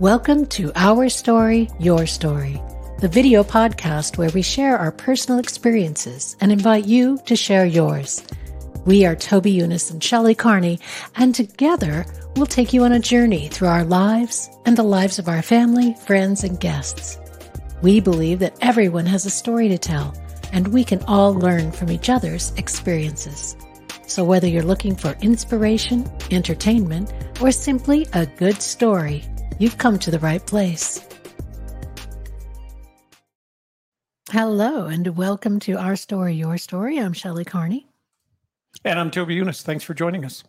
Welcome to Our Story, Your Story, the video podcast where we share our personal experiences and invite you to share yours. We are Toby Younis and Shelley Carney, and together we'll take you on a journey through our lives and the lives of our family, friends, and guests. We believe that everyone has a story to tell, and we can all learn from each other's experiences. So whether you're looking for inspiration, entertainment, or simply a good story, you've come to the right place. Hello, and welcome to Our Story, Your Story. I'm Shelley Carney. And I'm Toby Younis. Thanks for joining us.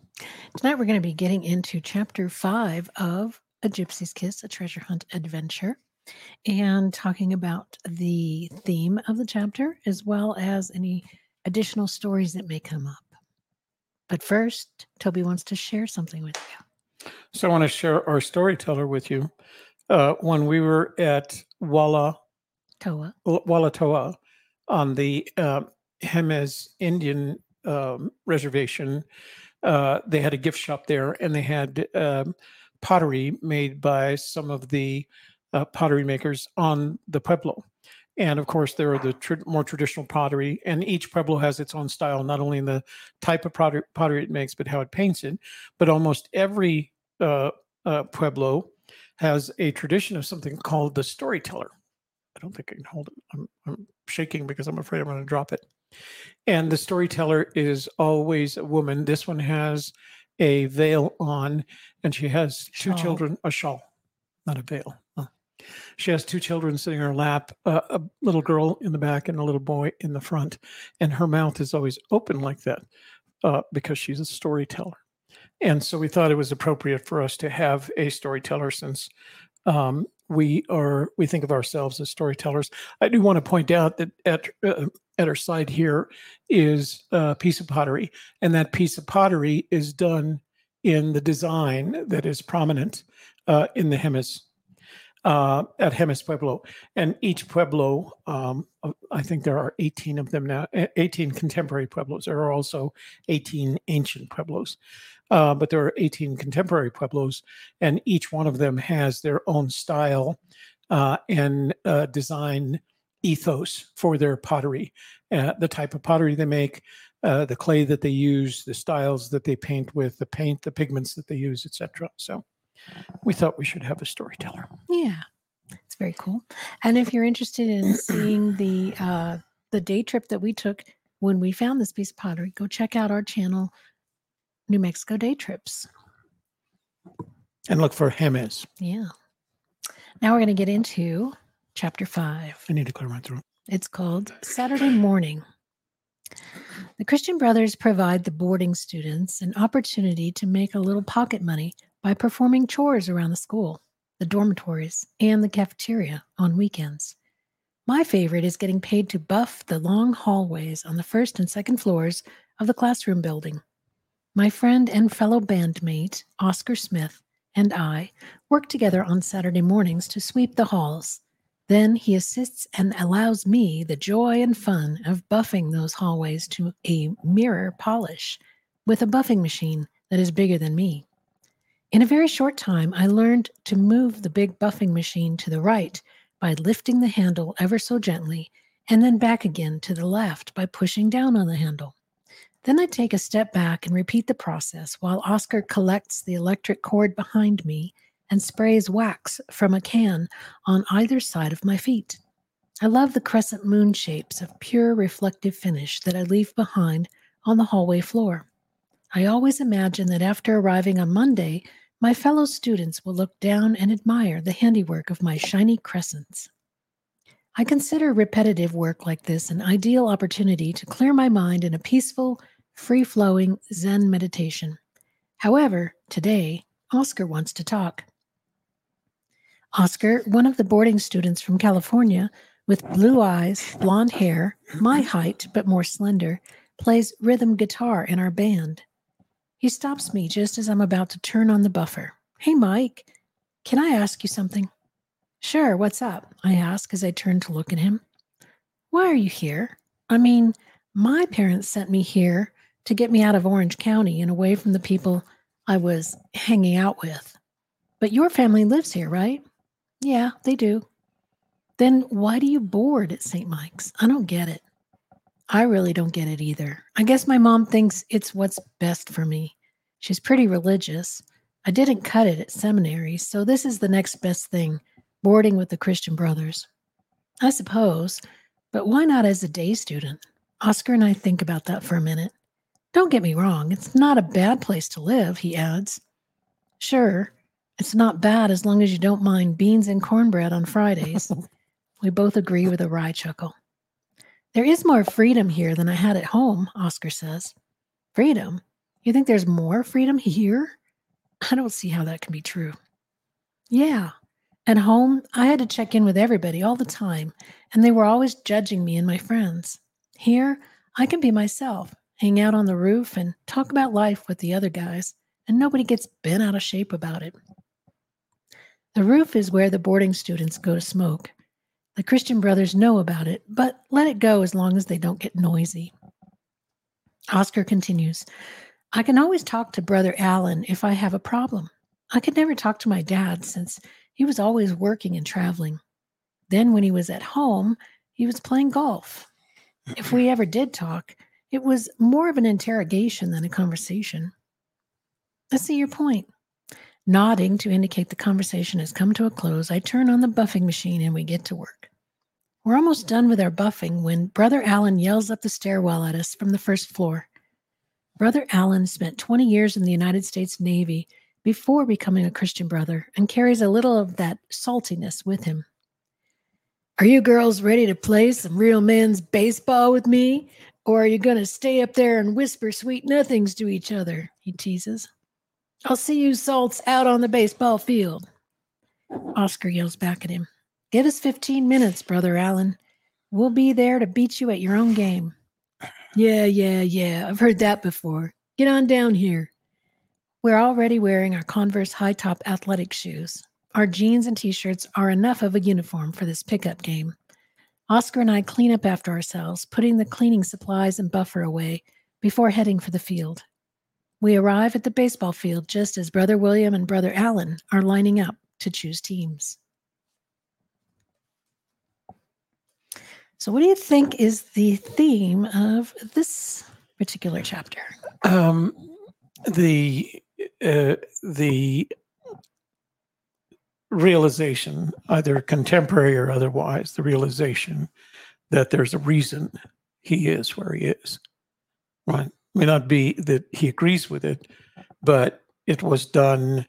Tonight, we're going to be getting into chapter five of A Gypsy's Kiss, a treasure hunt adventure, and talking about the theme of the chapter as well as any additional stories that may come up. But first, Toby wants to share something with you. So I want to share our storyteller with you. Uh, when we were at Walla Toa, Walatowa on the uh, Jemez Indian um, reservation, uh, they had a gift shop there, and they had um, pottery made by some of the uh, pottery makers on the pueblo. And of course, there are the tr- more traditional pottery, and each pueblo has its own style, not only in the type of pottery, pottery it makes, but how it paints it. But almost every uh, uh, pueblo has a tradition of something called the storyteller. I don't think I can hold it. I'm, I'm shaking because I'm afraid I'm going to drop it. And the storyteller is always a woman. This one has a veil on, and she has two Shawl. children, a shawl, not a veil. She has two children sitting in her lap, uh, a little girl in the back and a little boy in the front. And her mouth is always open like that uh, because she's a storyteller. And so we thought it was appropriate for us to have a storyteller since um, we are we think of ourselves as storytellers. I do want to point out that at uh, at our side here is a piece of pottery, and that piece of pottery is done in the design that is prominent uh, in the Jemez uh, at Jemez Pueblo. And each Pueblo, um, uh, I think there are 18 of them now, eh, 18 contemporary Pueblos. There are also 18 ancient Pueblos. Uh, but there are 18 contemporary Pueblos, and each one of them has their own style uh, and uh, design ethos for their pottery, uh, the type of pottery they make, uh, the clay that they use, the styles that they paint with, the paint, the pigments that they use, etc. So we thought we should have a storyteller. Yeah, it's very cool. And if you're interested in seeing the uh, the day trip that we took when we found this piece of pottery, go check out our channel, New Mexico Day Trips. And look for Jemez. Yeah. Now we're going to get into chapter five. I need to clear my throat. It's called Saturday Morning. The Christian Brothers provide the boarding students an opportunity to make a little pocket money by performing chores around the school, the dormitories, and the cafeteria on weekends. My favorite is getting paid to buff the long hallways on the first and second floors of the classroom building. My friend and fellow bandmate, Oscar Smith, and I work together on Saturday mornings to sweep the halls. Then he assists and allows me the joy and fun of buffing those hallways to a mirror polish with a buffing machine that is bigger than me. In a very short time, I learned to move the big buffing machine to the right by lifting the handle ever so gently, and then back again to the left by pushing down on the handle. Then I take a step back and repeat the process while Oscar collects the electric cord behind me and sprays wax from a can on either side of my feet. I love the crescent moon shapes of pure reflective finish that I leave behind on the hallway floor. I always imagine that after arriving on Monday, my fellow students will look down and admire the handiwork of my shiny crescents. I consider repetitive work like this an ideal opportunity to clear my mind in a peaceful, free flowing Zen meditation. However, today, Oscar wants to talk. Oscar, one of the boarding students from California, with blue eyes, blonde hair, my height but more slender, plays rhythm guitar in our band. He stops me just as I'm about to turn on the buffer. Hey, Mike, can I ask you something? Sure, what's up? I ask as I turn to look at him. Why are you here? I mean, my parents sent me here to get me out of Orange County and away from the people I was hanging out with. But your family lives here, right? Yeah, they do. Then why do you board at St. Mike's? I don't get it. I really don't get it either. I guess my mom thinks it's what's best for me. She's pretty religious. I didn't cut it at seminary, so this is the next best thing boarding with the Christian brothers. I suppose, but why not as a day student? Oscar and I think about that for a minute. Don't get me wrong, it's not a bad place to live, he adds. Sure, it's not bad as long as you don't mind beans and cornbread on Fridays. we both agree with a wry chuckle. There is more freedom here than I had at home, Oscar says. Freedom? You think there's more freedom here? I don't see how that can be true. Yeah. At home, I had to check in with everybody all the time, and they were always judging me and my friends. Here, I can be myself, hang out on the roof, and talk about life with the other guys, and nobody gets bent out of shape about it. The roof is where the boarding students go to smoke. The Christian brothers know about it, but let it go as long as they don't get noisy. Oscar continues I can always talk to Brother Allen if I have a problem. I could never talk to my dad since he was always working and traveling. Then, when he was at home, he was playing golf. If we ever did talk, it was more of an interrogation than a conversation. I see your point. Nodding to indicate the conversation has come to a close, I turn on the buffing machine and we get to work. We're almost done with our buffing when Brother Allen yells up the stairwell at us from the first floor. Brother Allen spent 20 years in the United States Navy before becoming a Christian brother and carries a little of that saltiness with him. Are you girls ready to play some real men's baseball with me? Or are you going to stay up there and whisper sweet nothings to each other? He teases. I'll see you salts out on the baseball field. Oscar yells back at him. Give us 15 minutes, Brother Allen. We'll be there to beat you at your own game. Yeah, yeah, yeah. I've heard that before. Get on down here. We're already wearing our Converse high top athletic shoes. Our jeans and t shirts are enough of a uniform for this pickup game. Oscar and I clean up after ourselves, putting the cleaning supplies and buffer away before heading for the field. We arrive at the baseball field just as Brother William and Brother Allen are lining up to choose teams. So, what do you think is the theme of this particular chapter? Um, the uh, the realization, either contemporary or otherwise, the realization that there's a reason he is where he is. Right? May not be that he agrees with it, but it was done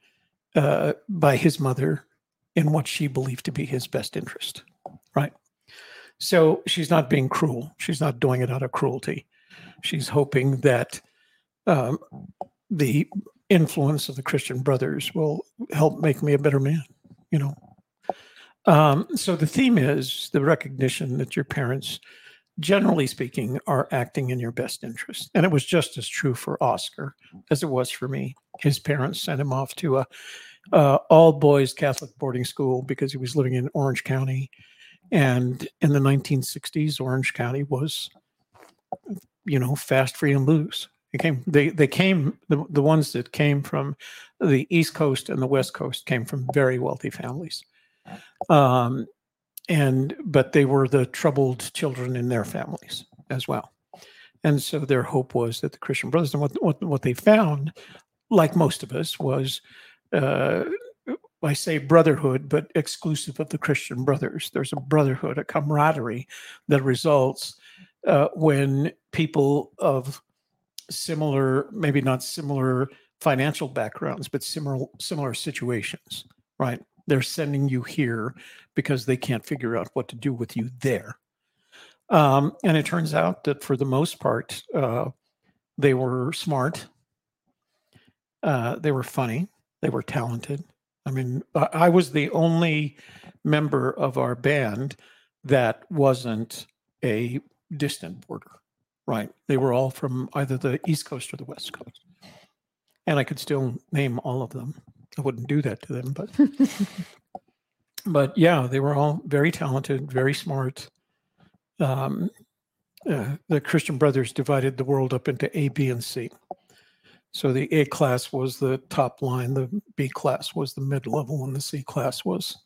uh, by his mother in what she believed to be his best interest. So she's not being cruel. She's not doing it out of cruelty. She's hoping that um, the influence of the Christian brothers will help make me a better man, you know. Um, so the theme is the recognition that your parents, generally speaking, are acting in your best interest. And it was just as true for Oscar as it was for me. His parents sent him off to a uh, all boys Catholic boarding school because he was living in Orange County and in the 1960s, Orange County was, you know, fast, free, and loose. It came. They they came. The the ones that came from the East Coast and the West Coast came from very wealthy families, um, and but they were the troubled children in their families as well. And so their hope was that the Christian brothers and what what, what they found, like most of us, was uh, I say brotherhood, but exclusive of the Christian brothers. There's a brotherhood, a camaraderie that results uh, when people of similar, maybe not similar financial backgrounds, but similar similar situations, right? They're sending you here because they can't figure out what to do with you there. Um, and it turns out that for the most part, uh, they were smart, uh, they were funny, they were talented, I mean, I was the only member of our band that wasn't a distant boarder, right? They were all from either the East Coast or the West Coast. And I could still name all of them. I wouldn't do that to them, but but yeah, they were all very talented, very smart. Um, uh, the Christian Brothers divided the world up into A, B, and C. So the A class was the top line, the B class was the mid level, and the C class was,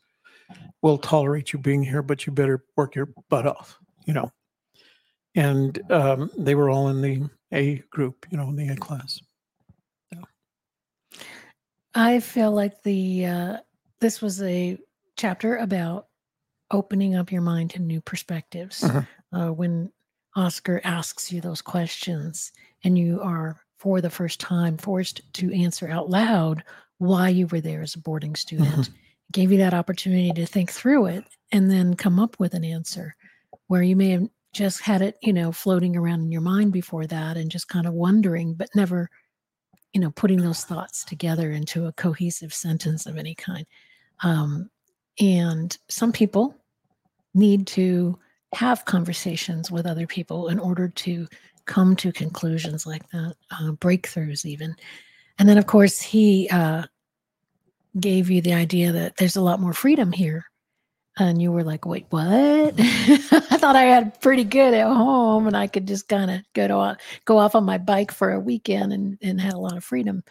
we'll tolerate you being here, but you better work your butt off, you know. And um, they were all in the A group, you know, in the A class. I feel like the uh, this was a chapter about opening up your mind to new perspectives. Mhm. Uh, when Oscar asks you those questions, and you are for the first time forced to answer out loud why you were there as a boarding student, gave you that opportunity to think through it and then come up with an answer where you may have just had it, you know, floating around in your mind before that and just kind of wondering, but never, you know, putting those thoughts together into a cohesive sentence of any kind. Um, and some people need to have conversations with other people in order to come to conclusions like that, uh, breakthroughs, even. And then, of course, he uh, gave you the idea that there's a lot more freedom here. And you were like, wait, what? I thought I had pretty good at home and I could just kind of go to, go off on my bike for a weekend and, and had a lot of freedom.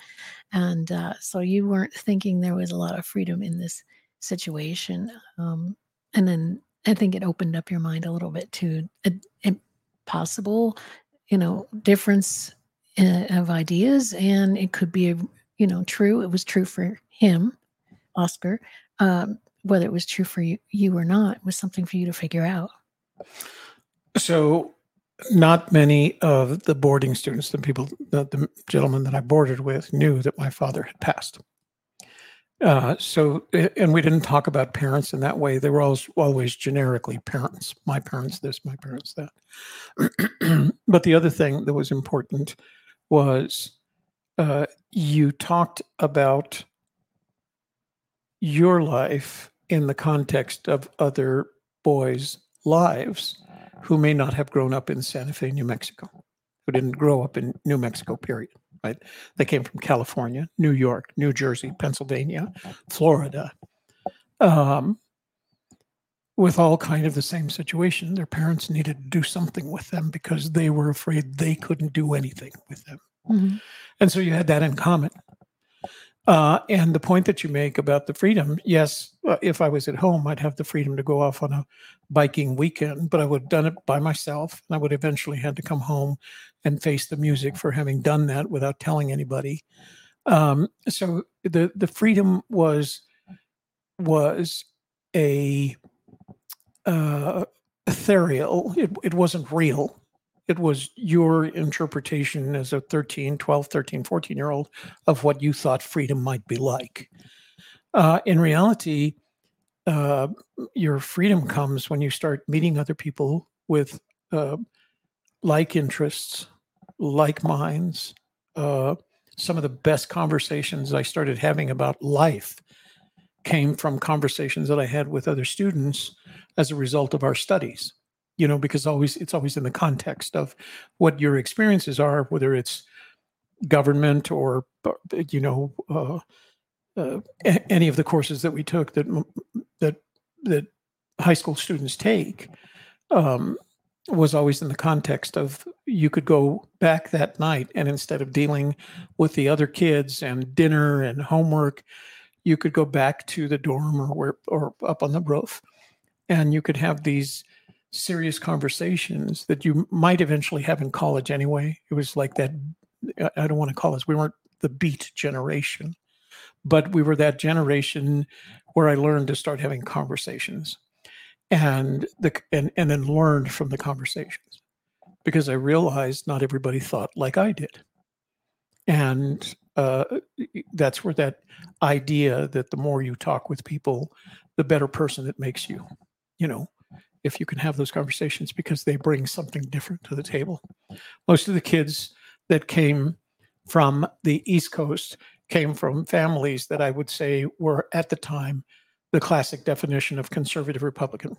And uh, so you weren't thinking there was a lot of freedom in this situation. Um, and then I think it opened up your mind a little bit to a possible, you know, difference uh, of ideas, and it could be, you know, true. It was true for him, Oscar. Um, whether it was true for you, you or not was something for you to figure out. So, not many of the boarding students, the people, the, the gentleman that I boarded with, knew that my father had passed. Uh, so, and we didn't talk about parents in that way. They were always, always generically parents, my parents, this, my parents, that. but the other thing that was important was uh, you talked about your life in the context of other boys' lives who may not have grown up in Santa Fe, New Mexico, who didn't grow up in New Mexico, period right? They came from California, New York, New Jersey, Pennsylvania, Florida, um, with all kind of the same situation. Their parents needed to do something with them because they were afraid they couldn't do anything with them. Mm-hmm. And so you had that in common. Uh, and the point that you make about the freedom, yes, uh, if I was at home, I'd have the freedom to go off on a biking weekend, but I would have done it by myself. And I would eventually had to come home and face the music for having done that without telling anybody. Um, so the the freedom was was a uh, ethereal. It, it wasn't real it was your interpretation as a 13 12 13 14 year old of what you thought freedom might be like. Uh, in reality uh, your freedom comes when you start meeting other people with uh, like interests like minds. Uh, some of the best conversations i started having about life came from conversations that i had with other students as a result of our studies you know because always it's always in the context of what your experiences are whether it's government or uh, you know uh, uh, any of the courses that we took that that that high school students take um, was always in the context of you could go back that night and instead of dealing with the other kids and dinner and homework you could go back to the dorm or where or up on the roof and you could have these serious conversations that you might eventually have in college anyway. It was like that. I don't want to call us, we weren't the beat generation, but we were that generation where I learned to start having conversations and the and, and then learned from the conversations because I realized not everybody thought like I did. And uh, that's where that idea that the more you talk with people, the better person it makes you, you know, if you can have those conversations because they bring something different to the table. Most of the kids that came from the East Coast came from families that I would say were at the time the classic definition of conservative Republican.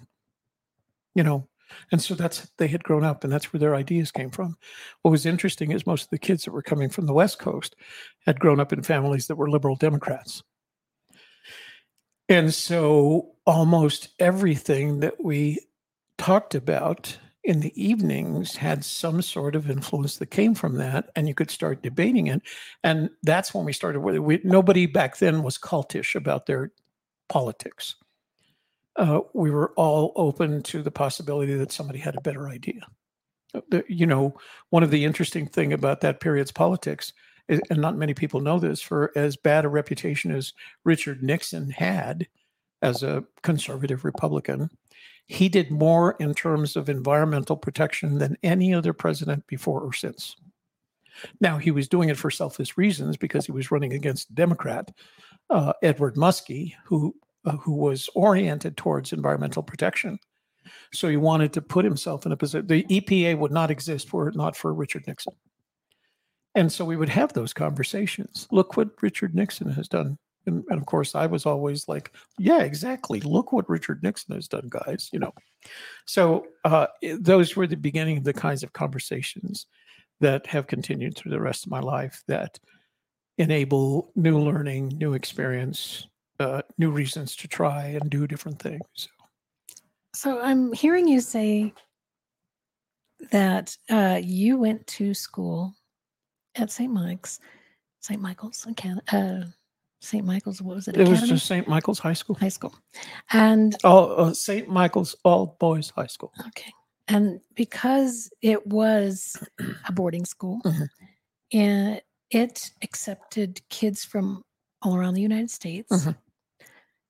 You know, and so that's they had grown up and that's where their ideas came from. What was interesting is most of the kids that were coming from the West Coast had grown up in families that were liberal Democrats. And so almost everything that we talked about in the evenings had some sort of influence that came from that, and you could start debating it. And that's when we started. We, nobody back then was cultish about their politics. Uh, we were all open to the possibility that somebody had a better idea. Uh, you know, one of the interesting thing about that period's politics, is, and not many people know this, for as bad a reputation as Richard Nixon had as a conservative Republican, he did more in terms of environmental protection than any other president before or since. Now, he was doing it for selfish reasons because he was running against Democrat, uh, Edward Muskie, who, uh, who was oriented towards environmental protection. So he wanted to put himself in a position. The EPA would not exist were it not for Richard Nixon. And so we would have those conversations. Look what Richard Nixon has done and, and, of course, I was always like, yeah, exactly. Look what Richard Nixon has done, guys. You know, so uh, those were the beginning of the kinds of conversations that have continued through the rest of my life that enable new learning, new experience, uh, new reasons to try and do different things. So, I'm hearing you say that uh, you went to school at St. Mike's, St. Michael's, uh, St. Michael's. What was it? It Academy? was just St. Michael's High School. High school, and oh, uh, St. Michael's All Boys High School. Okay, and because it was a boarding school, mm-hmm. and it accepted kids from all around the United States. Mm-hmm.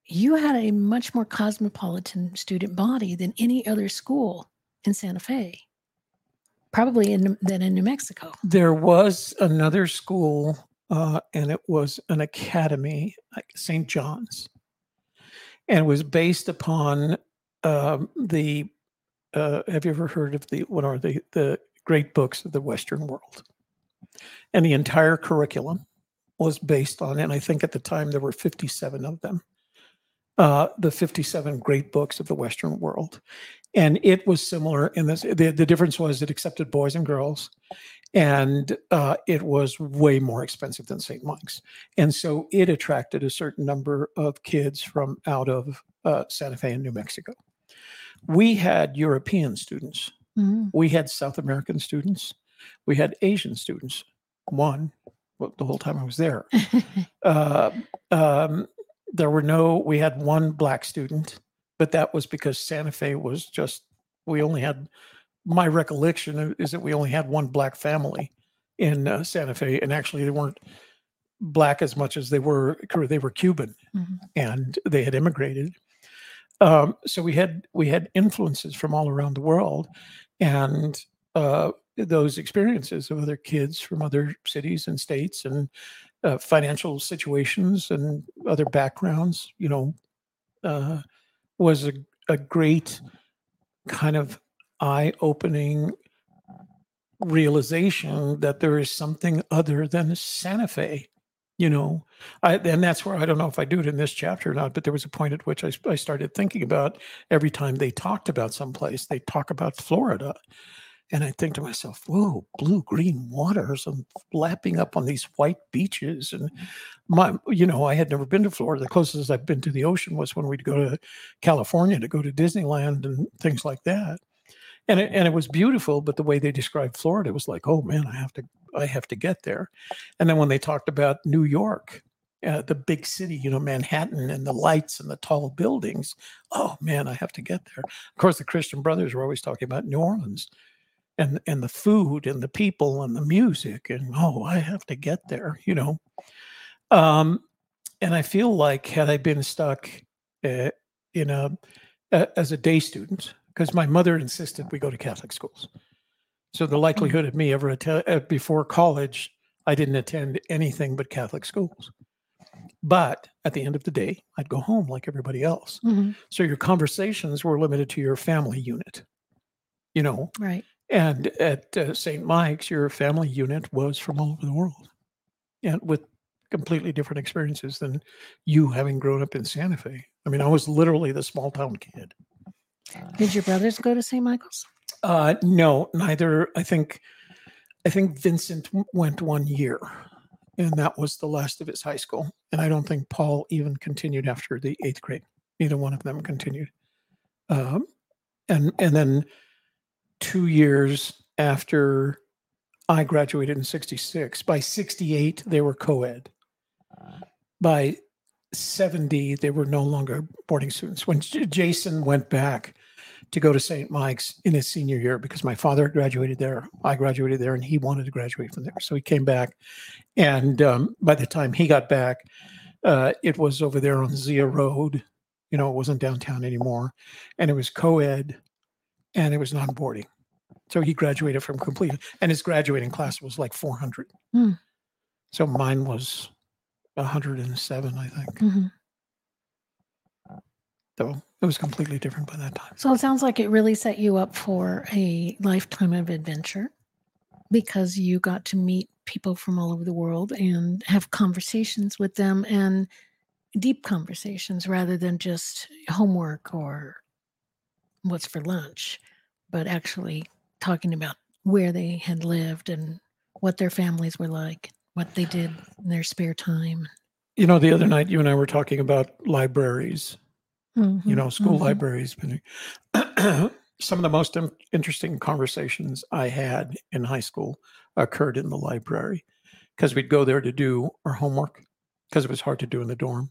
You had a much more cosmopolitan student body than any other school in Santa Fe, probably in than in New Mexico. There was another school uh, and it was an academy, like St. John's, and was based upon um, the. Uh, have you ever heard of the what are the the great books of the Western world? And the entire curriculum was based on, and I think at the time there were 57 of them. Uh, the 57 great books of the Western world. And it was similar in this. The, the difference was it accepted boys and girls and uh, it was way more expensive than St. Mike's. And so it attracted a certain number of kids from out of uh, Santa Fe and New Mexico. We had European students, mm-hmm. we had South American students, we had Asian students. One, the whole time I was there. uh, um, there were no, we had one black student, but that was because Santa Fe was just, we only had my recollection is that we only had one black family in uh, Santa Fe, and actually they weren't black as much as they were they were Cuban, mm-hmm. and they had immigrated. Um, so we had we had influences from all around the world, and uh, those experiences of other kids from other cities and states and uh, financial situations and other backgrounds, you know, uh, was a, a great kind of eye opening realization that there is something other than Santa Fe. You know, I, and that's where I don't know if I do it in this chapter or not, but there was a point at which I, I started thinking about every time they talked about someplace, they talk about Florida. And I think to myself, whoa, blue green waters and lapping up on these white beaches. And mm-hmm. my, you know, I had never been to Florida. The closest I've been to the ocean was when we'd go to California to go to Disneyland and things like that and it, and it was beautiful but the way they described florida was like oh man i have to i have to get there. And then when they talked about new york uh, the big city you know manhattan and the lights and the tall buildings oh man i have to get there. Of course the christian brothers were always talking about new orleans and and the food and the people and the music and oh i have to get there you know? Um and i feel like had i been stuck uh, in a uh, as a day student because my mother insisted we go to Catholic schools. So the likelihood of me ever attend uh, before college, I didn't attend anything but Catholic schools. But at the end of the day, I'd go home like everybody else. Mm-hmm. So your conversations were limited to your family unit, you know. Right. And at uh, St. Mike's, your family unit was from all over the world, and with completely different experiences than you having grown up in Santa Fe. I mean, I was literally the small town kid. Did your brothers go to St. Michael's? Uh, no, neither. I think, I think Vincent went one year, and that was the last of his high school. And I don't think Paul even continued after the eighth grade. Neither one of them continued. Um, and and then two years after I graduated in 66. By 68, they were co ed. By 70, they were no longer boarding students. When J- Jason went back to go to St. Mike's in his senior year, because my father graduated there, I graduated there, and he wanted to graduate from there. So he came back. And um, by the time he got back, uh, it was over there on Zia Road. You know, it wasn't downtown anymore. And it was co ed and it was non boarding. So he graduated from complete, and his graduating class was like 400. Hmm. So mine was 107, I think. Mhm. So it was completely different by that time. So it sounds like it really set you up for a lifetime of adventure because you got to meet people from all over the world and have conversations with them and deep conversations rather than just homework or what's for lunch, but actually talking about where they had lived and what their families were like, what they did in their spare time. You know, the other night you and I were talking about libraries, you Mhm, know, school mhm. libraries. Some of the most interesting conversations I had in high school occurred in the library because we'd go there to do our homework because it was hard to do in the dorm.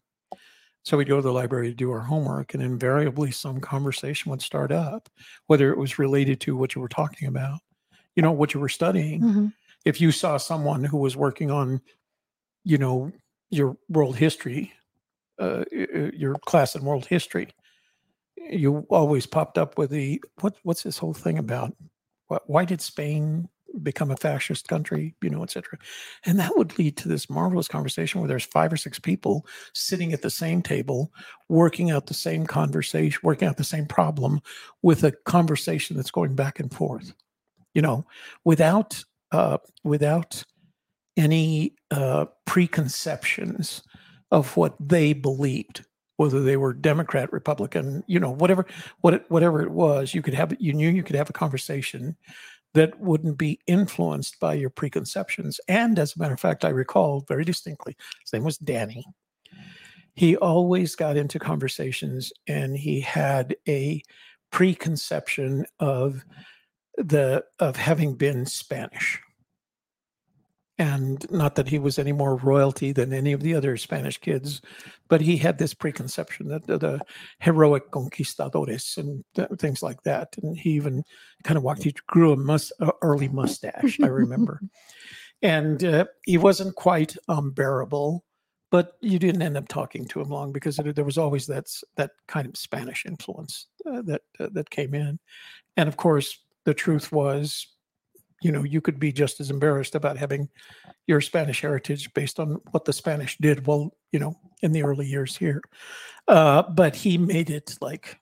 So we'd go to the library to do our homework, and invariably some conversation would start up, whether it was related to what you were talking about, you know, what you were studying. Mhm. If you saw someone who was working on, you know, your world history, uh, your class in world history, you always popped up with the what what's this whole thing about? Why did spain become a fascist country? you know etc and that would lead to this marvelous conversation where there's five or six people sitting at the same table working out the same conversation working out the same problem with a conversation that's going back and forth you know without uh without any uh preconceptions of what they believed whether they were Democrat, Republican, you know, whatever, what it, whatever it was, you could have, you knew you could have a conversation that wouldn't be influenced by your preconceptions. And as a matter of fact, I recall very distinctly, his name was Danny. He always got into conversations and he had a preconception of the of having been Spanish and not that he was any more royalty than any of the other Spanish kids, but he had this preconception that the, the heroic conquistadores and th- things like that. And he even kind of walked, he grew a must, a early mustache, I remember. and uh, he wasn't quite unbearable, but you didn't end up talking to him long because it, there was always that, that kind of Spanish influence uh, that, uh, that came in. And of course, the truth was you know you could be just as embarrassed about having your spanish heritage based on what the spanish did well you know in the early years here. Uh but he made it like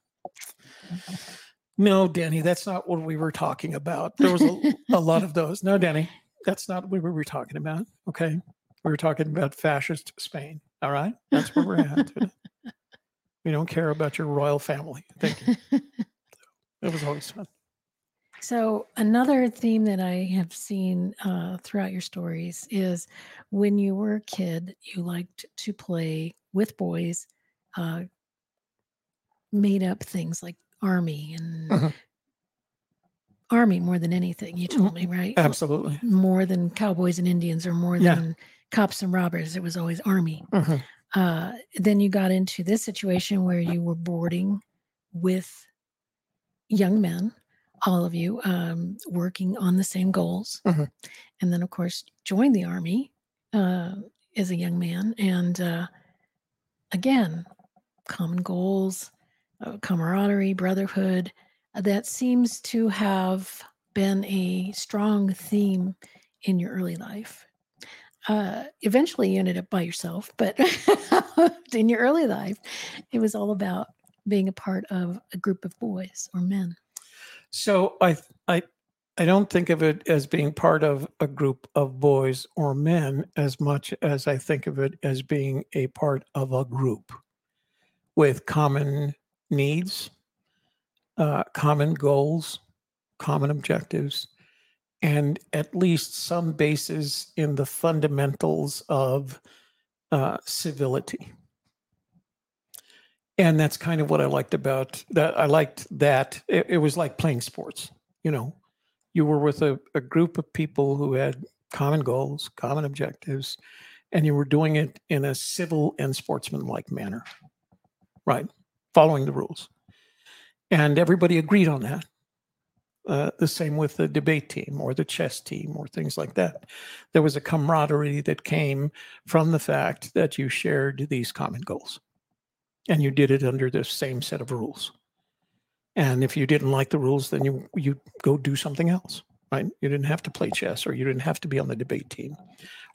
no danny that's not what we were talking about. There was a, a lot of those. No danny that's not what we were talking about okay? We were talking about fascist spain all right? That's where we're at today. we don't care about your royal family. Thank you. It was always fun So another theme that I have seen uh, throughout your stories is when you were a kid, you liked to play with boys, uh, made up things like army and Mhm. army more than anything. You told me, right? absolutely More than cowboys and Indians, or more Yeah. than cops and robbers. It was always army. Mhm. Uh, then you got into this situation where you were boarding with young men, all of you, um, working on the same goals. Mhm. And then, of course, joined the army uh, as a young man. And uh, again, common goals, uh, camaraderie, brotherhood. uh, that seems to have been a strong theme in your early life. Uh, eventually, you ended up by yourself, but in your early life, it was all about being a part of a group of boys or men. So I I I don't think of it as being part of a group of boys or men as much as I think of it as being a part of a group with common needs, uh, common goals, common objectives, and at least some basis in the fundamentals of uh, civility and that's kind of what I liked about that. I liked that it, it was like playing sports. You know, you were with a, a group of people who had common goals, common objectives, and you were doing it in a civil and sportsmanlike manner, right? Following the rules. And everybody agreed on that. Uh, the same with the debate team or the chess team or things like that. There was a camaraderie that came from the fact that you shared these common goals and you did it under the same set of rules. And if you didn't like the rules, then you you go do something else, right? You didn't have to play chess or you didn't have to be on the debate team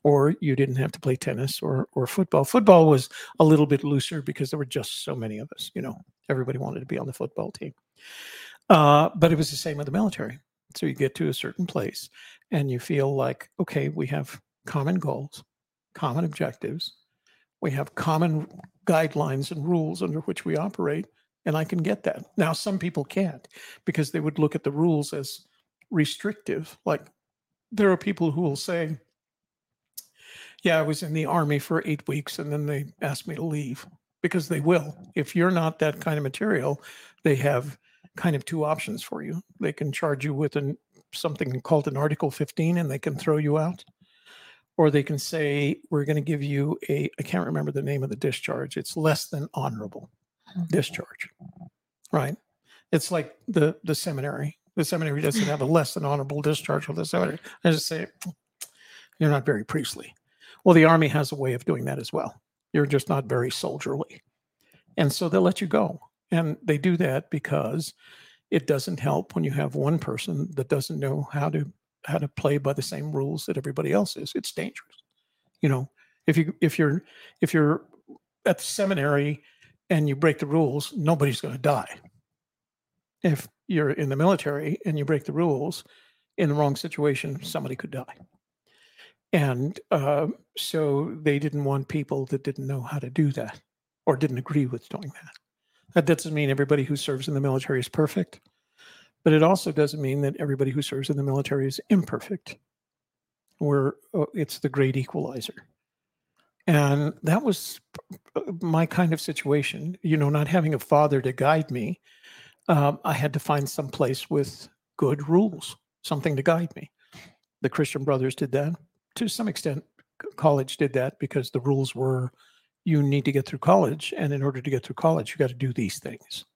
or you didn't have to play tennis or or football. Football was a little bit looser because there were just so many of us, you know. Everybody wanted to be on the football team. Uh, but it was the same with the military. So you get to a certain place and you feel like, okay, we have common goals, common objectives, we have common guidelines and rules under which we operate, and I can get that. Now, some people can't because they would look at the rules as restrictive. Like there are people who will say, yeah, I was in the army for eight weeks and then they asked me to leave because they will. If you're not that kind of material, they have kind of two options for you. They can charge you with an, something called an Article 15 and they can throw you out. Or they can say, we're going to give you a, I can't remember the name of the discharge. It's less than honorable discharge, right? It's like the, the seminary. The seminary doesn't have a less than honorable discharge with the seminary. I just say, you're not very priestly. Well, the army has a way of doing that as well. You're just not very soldierly. And so they'll let you go. And they do that because it doesn't help when you have one person that doesn't know how to how to play by the same rules that everybody else is. It's dangerous. You know, if you if you're if you're at the seminary and you break the rules, nobody's going to die. If you're in the military and you break the rules in the wrong situation, somebody could die. And uh, so they didn't want people that didn't know how to do that or didn't agree with doing that. That doesn't mean everybody who serves in the military is perfect, but it also doesn't mean that everybody who serves in the military is imperfect. Where uh, it's the great equalizer. And that was my kind of situation, you know, not having a father to guide me. Um, I had to find some place with good rules, something to guide me. The Christian Brothers did that. To some extent, college did that because the rules were you need to get through college. And in order to get through college, you got to do these things.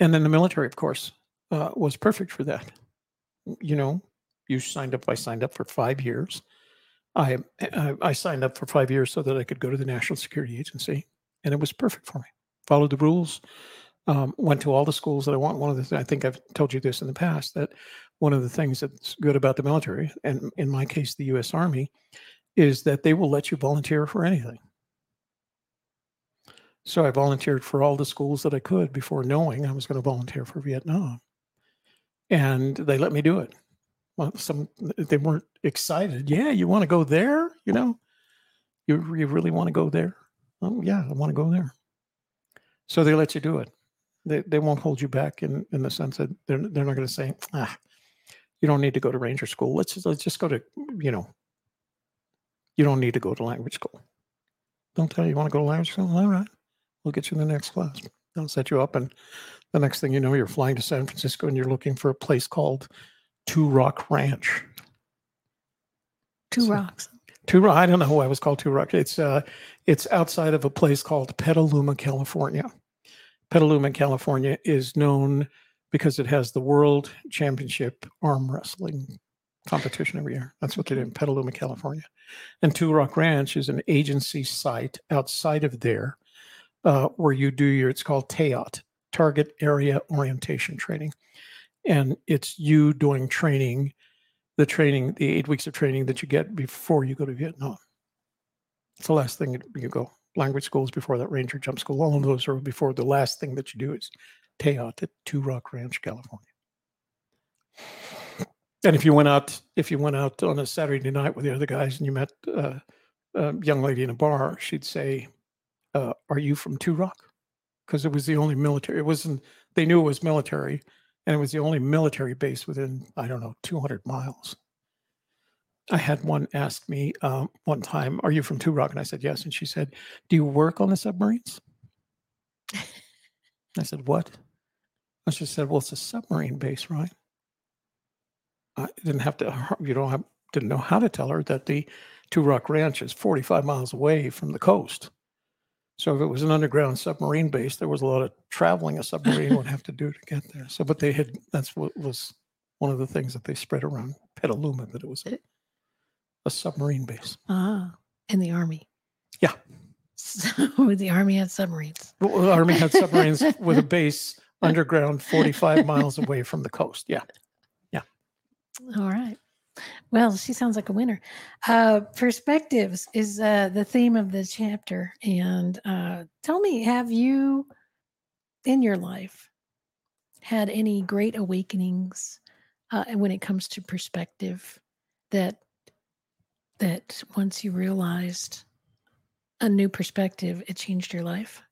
And then the military, of course, uh, was perfect for that. You know, you signed up, I signed up for five years. I, I, I signed up for five years so that I could go to the National Security Agency, and it was perfect for me. Followed the rules, um, went to all the schools that I want. One of the th- I think I've told you this in the past that one of the things that's good about the military, and in my case, the U.S. Army, is that they will let you volunteer for anything. So I volunteered for all the schools that I could before knowing I was going to volunteer for Vietnam. And they let me do it. Well, some they weren't excited. Yeah, you want to go there? You know, you you really want to go there? Oh yeah, I want to go there. So they let you do it. They they won't hold you back in in the sense that they're they're not going to say, ah, you don't need to go to ranger school. Let's just, let's just go to you know. You don't need to go to language school. Don't tell you you want to go to language school. All right. We'll get you in the next class. They'll set you up, and the next thing you know, you're flying to San Francisco and you're looking for a place called Two Rock Ranch. Two so, Rocks. Two Rock. I don't know why it was called Two Rock. It's uh, it's outside of a place called Petaluma, California. Petaluma, California is known because it has the World Championship arm wrestling competition every year. That's what they do in Petaluma, California. And Two Rock Ranch is an agency site outside of there uh, where you do your, it's called TAOT, Target Area Orientation Training. And it's you doing training, the training, the eight weeks of training that you get before you go to Vietnam. It's the last thing you go. Language schools before that, Ranger Jump School, all of those are before the last thing that you do is TAOT at Two Rock Ranch, California. And if you went out, if you went out on a Saturday night with the other guys and you met uh, a young lady in a bar, she'd say, uh, "Are you from Two Rock?" Because it was the only military. It wasn't. They knew it was military, and it was the only military base within I don't know 200 miles. I had one ask me um, one time, "Are you from Two Rock?" And I said yes, and she said, "Do you work on the submarines?" I said, "What?" And she said, "Well, it's a submarine base, right?" I didn't have to, you don't have, didn't know how to tell her that the Two Rock Ranch is 45 miles away from the coast. So if it was an underground submarine base, there was a lot of traveling a submarine would have to do to get there. So, but they had, that's what was one of the things that they spread around Petaluma, that it was a, a submarine base. Ah, in the army. Yeah. So the army had submarines. Well, the Army had submarines with a base underground 45 miles away from the coast. Yeah. Yeah. All right. Well, she sounds like a winner. Uh, perspectives is uh, the theme of the chapter. And uh, tell me, have you in your life had any great awakenings uh, when it comes to perspective that that once you realized a new perspective, it changed your life?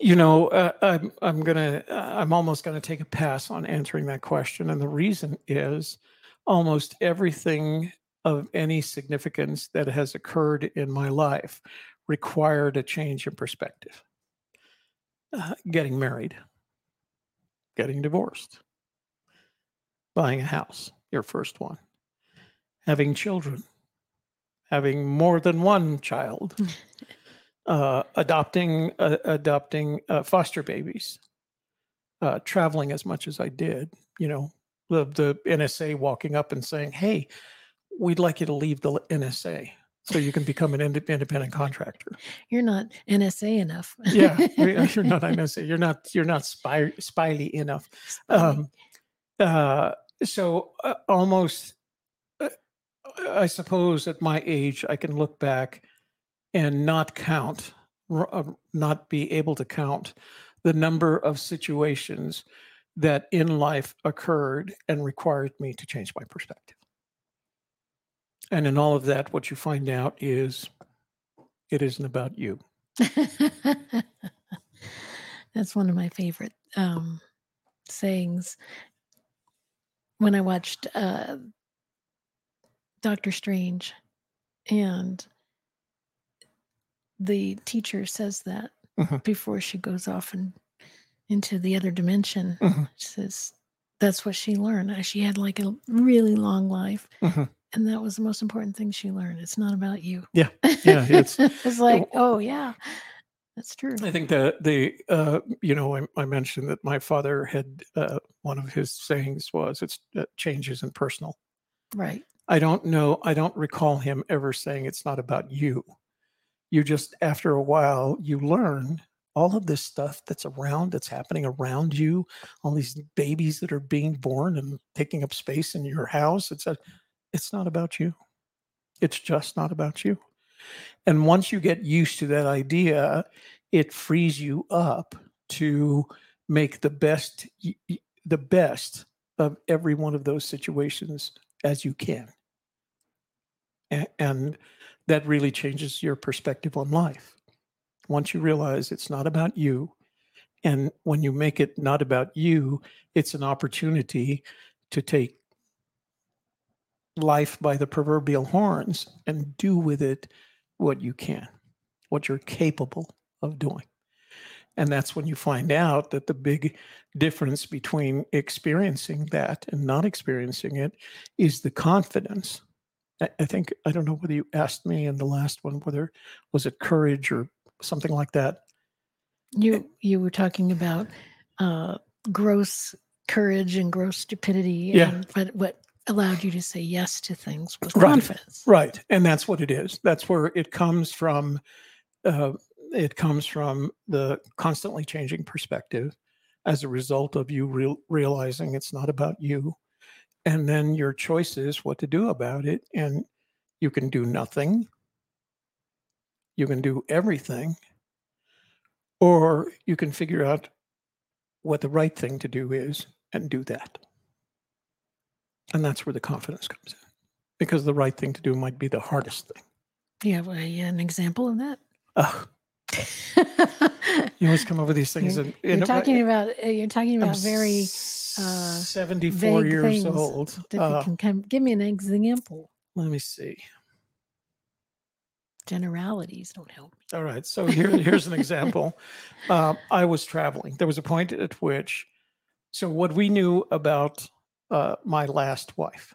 You know, uh, I'm I'm gonna uh, I'm almost gonna take a pass on answering that question, and the reason is almost everything of any significance that has occurred in my life required a change in perspective. Uh, getting married, getting divorced, buying a house, your first one, having children, having more than one child uh, adopting uh, adopting uh, foster babies, uh, traveling as much as I did. You know, the the NSA walking up and saying, "Hey, we'd like you to leave the NSA so you can become an ind- independent contractor." You're not NSA enough. yeah, you're not NSA. You're not you're not spy spyly enough. Um, uh, so uh, almost, uh, I suppose, at my age, I can look back and not count, uh, not be able to count the number of situations that in life occurred and required me to change my perspective. And in all of that, what you find out is it isn't about you. That's one of my favorite um, sayings. When I watched uh, Doctor Strange, and the teacher says that Mhm. before she goes off and into the other dimension. Mhm. She says that's what she learned. She had like a really long life, Mhm. and that was the most important thing she learned. It's not about you. Yeah, yeah, it's- it's like, oh yeah, that's true. I think that the uh, you know I, I mentioned that my father had uh, one of his sayings was it's uh, change isn't personal. Right. I don't know. I don't recall him ever saying it's not about you. You just, after a while, you learn all of this stuff that's around, that's happening around you, all these babies that are being born and taking up space in your house. It's a, it's not about you. It's just not about you. And once you get used to that idea, it frees you up to make the best, the best of every one of those situations as you can a- and that really changes your perspective on life. Once you realize it's not about you and when you make it not about you it's an opportunity to take life by the proverbial horns and do with it what you can what you're capable of doing. And that's when you find out that the big difference between experiencing that and not experiencing it is the confidence I, think I don't know whether you asked me in the last one whether was it courage or something like that. You you were talking about uh, gross courage and gross stupidity. Yeah. And, but what allowed you to say yes to things was Right. confidence. Right, and that's what it is. That's where it comes from. Uh, it comes from the constantly changing perspective as a result of you real, realizing it's not about you, and then your choice is what to do about it. And you can do nothing. You can do everything, or you can figure out what the right thing to do is and do that. And that's where the confidence comes in, because the right thing to do might be the hardest thing. Do you have a, an example of that? You always come over these things, and, You're and talking about uh, you're talking I'm about very uh, seventy-four vague years things old. Uh, can come, give me an example. let me see. Generalities don't help. me. All right. So here, here's an example. Uh, I was traveling. There was a point at which So, what we knew about uh, my last wife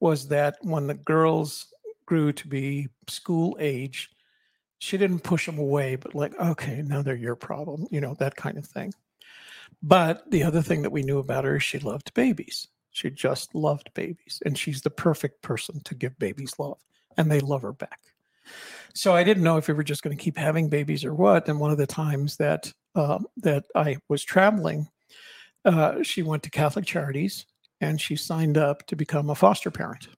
was that when the girls grew to be school age, she didn't push them away, but like, okay, now they're your problem, you know, that kind of thing. But the other thing that we knew about her is she loved babies. She just loved babies. And she's the perfect person to give babies love. And they love her back. So I didn't know if we were just going to keep having babies or what. And one of the times that um, that I was traveling, uh, she went to Catholic Charities and she signed up to become a foster parent.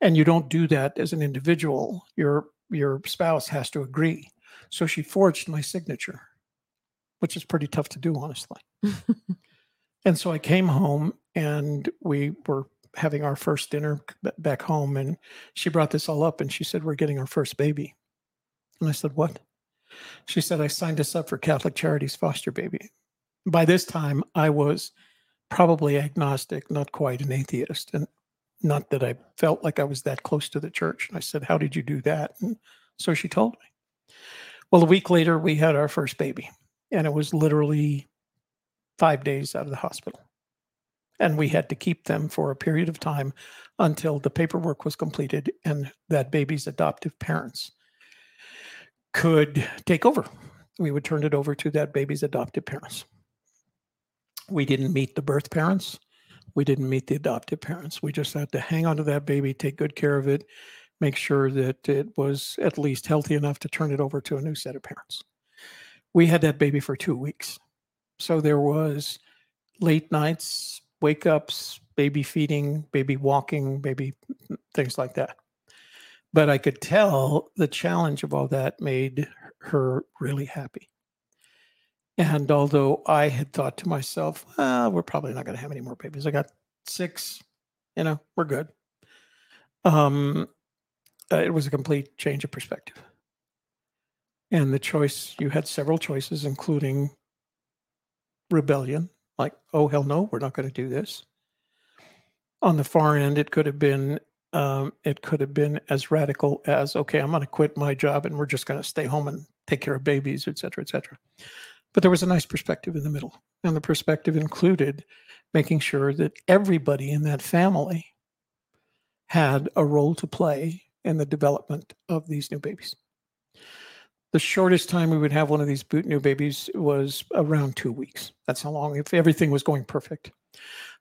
And you don't do that as an individual. Your your spouse has to agree. So she forged my signature, which is pretty tough to do, honestly. and so I came home and we were having our first dinner back home and she brought this all up and she said we're getting our first baby. And i said what? She said i signed us up for catholic charities foster baby. By this time i was probably agnostic not quite an atheist and not that i felt like i was that close to the church. And i said how did you do that? And so she told me. Well a week later we had our first baby and it was literally five days out of the hospital and we had to keep them for a period of time until the paperwork was completed and that baby's adoptive parents could take over. We would turn it over to that baby's adoptive parents. We didn't meet the birth parents. We didn't meet the adoptive parents. We just had to hang on to that baby, take good care of it, make sure that it was at least healthy enough to turn it over to a new set of parents. We had that baby for two weeks. So there was late nights, wake ups, baby feeding, baby walking, baby things like that. But I could tell the challenge of all that made her really happy. And although I had thought to myself, well, we're probably not going to have any more babies. I got six, you know, we're good. Um, uh, it was a complete change of perspective. And the choice, you had several choices, including rebellion, like, oh, hell no, we're not going to do this. On the far end, it could have been um, it could have been as radical as, okay, I'm going to quit my job and we're just going to stay home and take care of babies, et cetera, et cetera. But there was a nice perspective in the middle. And the perspective included making sure that everybody in that family had a role to play in the development of these new babies. The shortest time we would have one of these boot new babies was around two weeks. That's how long, if everything was going perfect.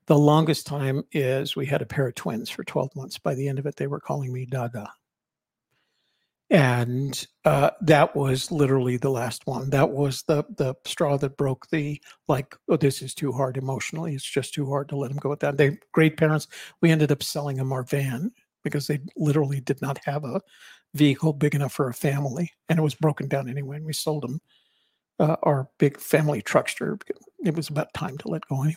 The longest time is we had a pair of twins for 12 months. By the end of it, they were calling me Dada. And uh, that was literally the last one. That was the the straw that broke the like, oh, this is too hard emotionally. It's just too hard to let them go with that. They great parents. We ended up selling them our van because they literally did not have a vehicle big enough for a family, and it was broken down anyway. And we sold them uh, our big family truckster. It was about time to let go anyway.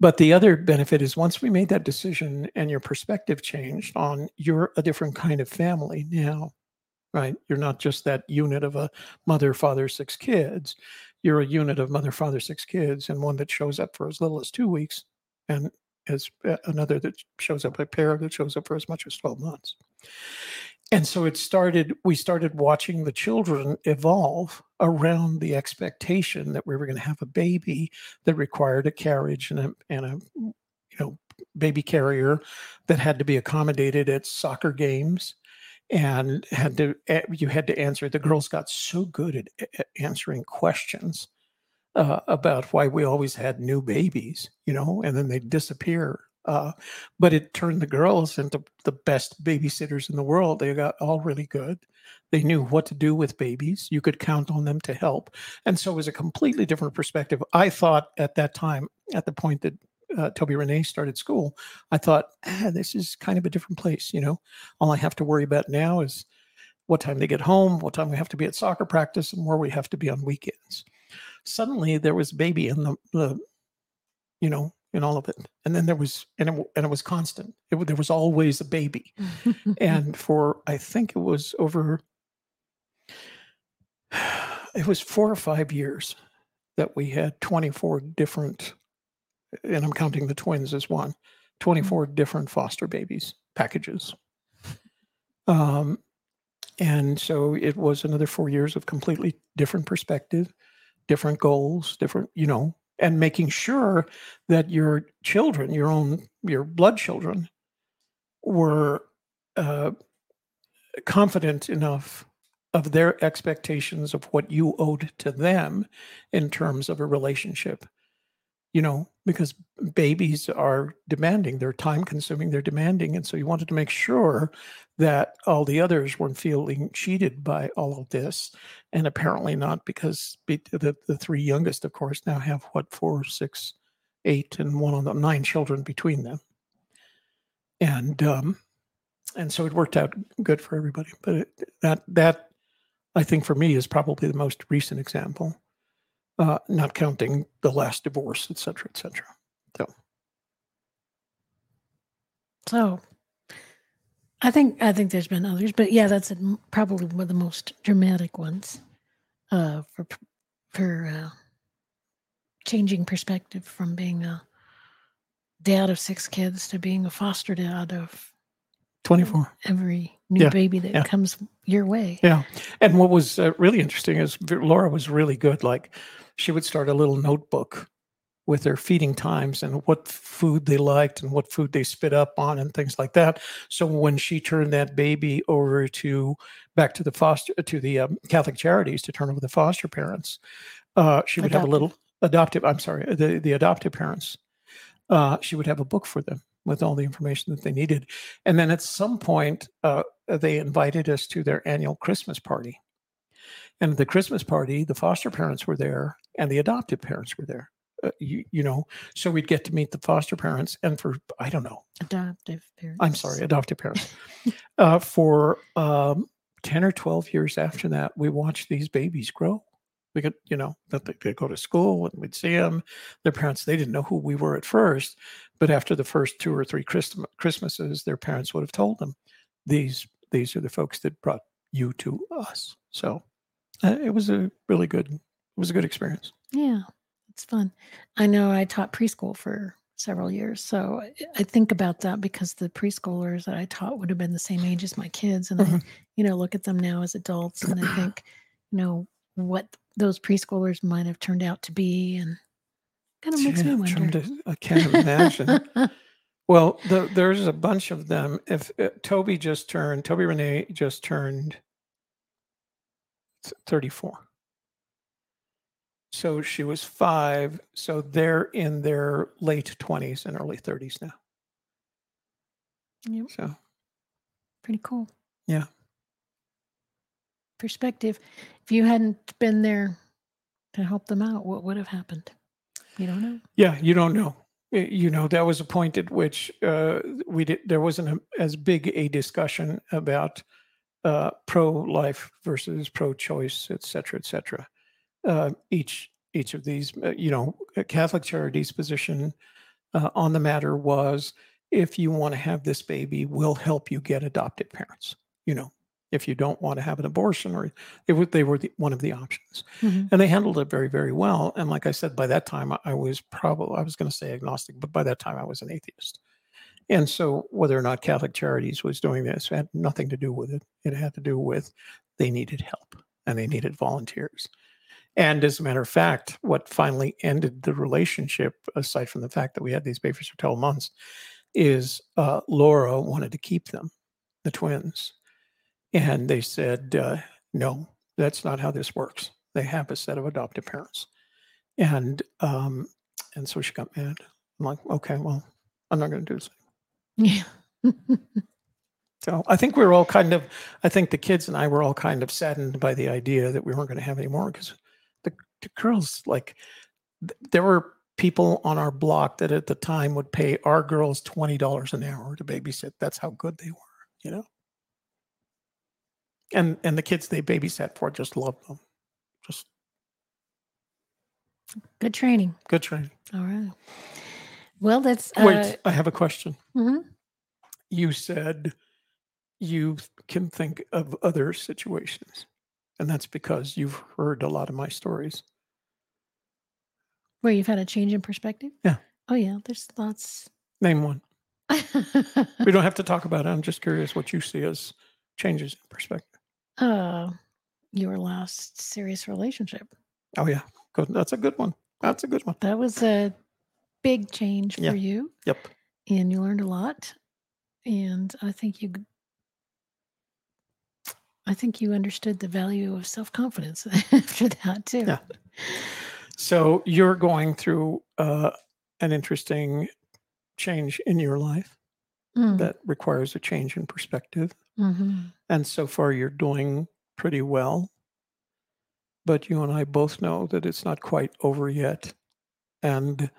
But the other benefit is once we made that decision and your perspective changed on you're a different kind of family now, right? You're not just that unit of a mother, father, six kids. You're a unit of mother, father, six kids, and one that shows up for as little as two weeks, and as uh, another that shows up a pair that shows up for as much as 12 months and so it started we started watching the children evolve around the expectation that we were going to have a baby that required a carriage and a, and a you know baby carrier that had to be accommodated at soccer games and had to you had to answer the girls got so good at, at answering questions uh, about why we always had new babies you know and then they disappear uh, but it turned the girls into the best babysitters in the world. They got all really good. They knew what to do with babies. You could count on them to help. And so it was a completely different perspective. I thought at that time, at the point that uh, Toby Renee started school, I thought, ah, this is kind of a different place. You know, all I have to worry about now is what time they get home, what time we have to be at soccer practice, and where we have to be on weekends. Suddenly, there was baby in the, the you know, in all of it. And then there was, and it, and it was constant. It, there was always a baby. and for, I think it was over, it was four or five years that we had 24 different, and I'm counting the twins as one, 24 mm-hmm. different foster babies packages. Um, and so it was another four years of completely different perspective, different goals, different, you know, and making sure that your children, your own, your blood children, were uh, confident enough of their expectations of what you owed to them in terms of a relationship you know because babies are demanding they're time consuming they're demanding and so you wanted to make sure that all the others weren't feeling cheated by all of this and apparently not because the, the three youngest of course now have what four six eight and one of them nine children between them. And um and so it worked out good for everybody but it, that that I think for me is probably the most recent example, uh, not counting the last divorce, et cetera, et cetera. So, so I think I think there's been others, but yeah, that's probably one of the most dramatic ones uh, for for uh, changing perspective from being a dad of six kids to being a foster dad of 24 every new yeah. baby that yeah. comes your way yeah and what was uh, really interesting is laura was really good like she would start a little notebook with their feeding times and what food they liked and what food they spit up on and things like that so when she turned that baby over to back to the foster to the um, catholic charities to turn over the foster parents uh, she would adoptive. have a little adoptive i'm sorry the, the adoptive parents uh, she would have a book for them with all the information that they needed. And then at some point, uh, they invited us to their annual Christmas party. And at the Christmas party, the foster parents were there and the adoptive parents were there. Uh, you, you know, so we'd get to meet the foster parents and for, I don't know, adoptive parents. I'm sorry, adoptive parents. uh, for um, 10 or 12 years after that, we watched these babies grow we could, you know, that they could go to school and we'd see them. Their parents, they didn't know who we were at first, but after the first two or three Christ- Christmases, their parents would have told them, "These, these are the folks that brought you to us." So it was a really good, it was a good experience. Yeah, it's fun. I know I taught preschool for several years, so I think about that because the preschoolers that I taught would have been the same age as my kids, and mm-hmm. I, you know, look at them now as adults, and I think, you know, what those preschoolers might have turned out to be and kind of makes yeah, me wonder. To, I can't imagine. well, the, there's a bunch of them. If uh, Toby just turned, Toby Renee just turned 34. So she was five. So they're in their late 20s and early 30s now. Yep. So pretty cool. Yeah perspective, if you hadn't been there to help them out, what would have happened? You don't know. Yeah, you don't know. You know, that was a point at which uh, we did. There wasn't a, as big a discussion about uh, pro-life versus pro-choice, et cetera, et cetera. Uh, each each of these, uh, you know, Catholic Charities' position uh, on the matter was, if you want to have this baby, we'll help you get adopted parents. You know, if you don't want to have an abortion or it was, they were the, one of the options mm-hmm. and they handled it very very well and like i said by that time i was probably i was going to say agnostic but by that time i was an atheist and so whether or not catholic charities was doing this had nothing to do with it it had to do with they needed help and they needed volunteers and as a matter of fact what finally ended the relationship aside from the fact that we had these babies for 12 months is uh, laura wanted to keep them the twins and they said, uh, no, that's not how this works. They have a set of adoptive parents. And um, and so she got mad. I'm like, okay, well, I'm not going to do this. Yeah. so I think we are all kind of, I think the kids and I were all kind of saddened by the idea that we weren't going to have any more because the, the girls, like, th- there were people on our block that at the time would pay our girls $20 an hour to babysit. That's how good they were, you know? and and the kids they babysat for just loved them. Just good training. Good training. All right. Well, that's uh, wait. I have a question. Mm-hmm. You said you can think of other situations, and that's because you've heard a lot of my stories. Where you've had a change in perspective? Yeah. Oh yeah, there's lots. Name one. we don't have to talk about it. I'm just curious what you see as changes in perspective. Uh, your last serious relationship. Oh yeah, good. That's a good one. That's a good one. That was a big change for Yeah. you, Yep. and you learned a lot. And I think you, I think you understood the value of self confidence after that too. Yeah. So you're going through uh, an interesting change in your life Mm, that requires a change in perspective. mhm. And so far, you're doing pretty well. But you and I both know that it's not quite over yet. And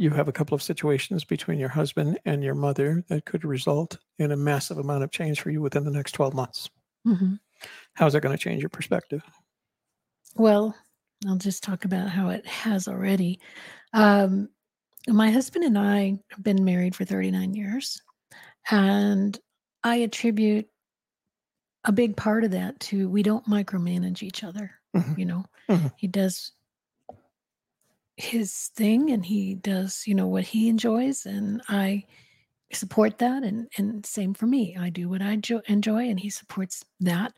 you have a couple of situations between your husband and your mother that could result in a massive amount of change for you within the next 12 months. Mhm. How's that going to change your perspective? Well, I'll just talk about how it has already. Um, my husband and I have been married for 39 years, and I attribute a big part of that to we don't micromanage each other. Mhm. You know, Mhm. he does his thing and he does, you know, what he enjoys, and I support that and and same for me i do what i jo- enjoy and he supports that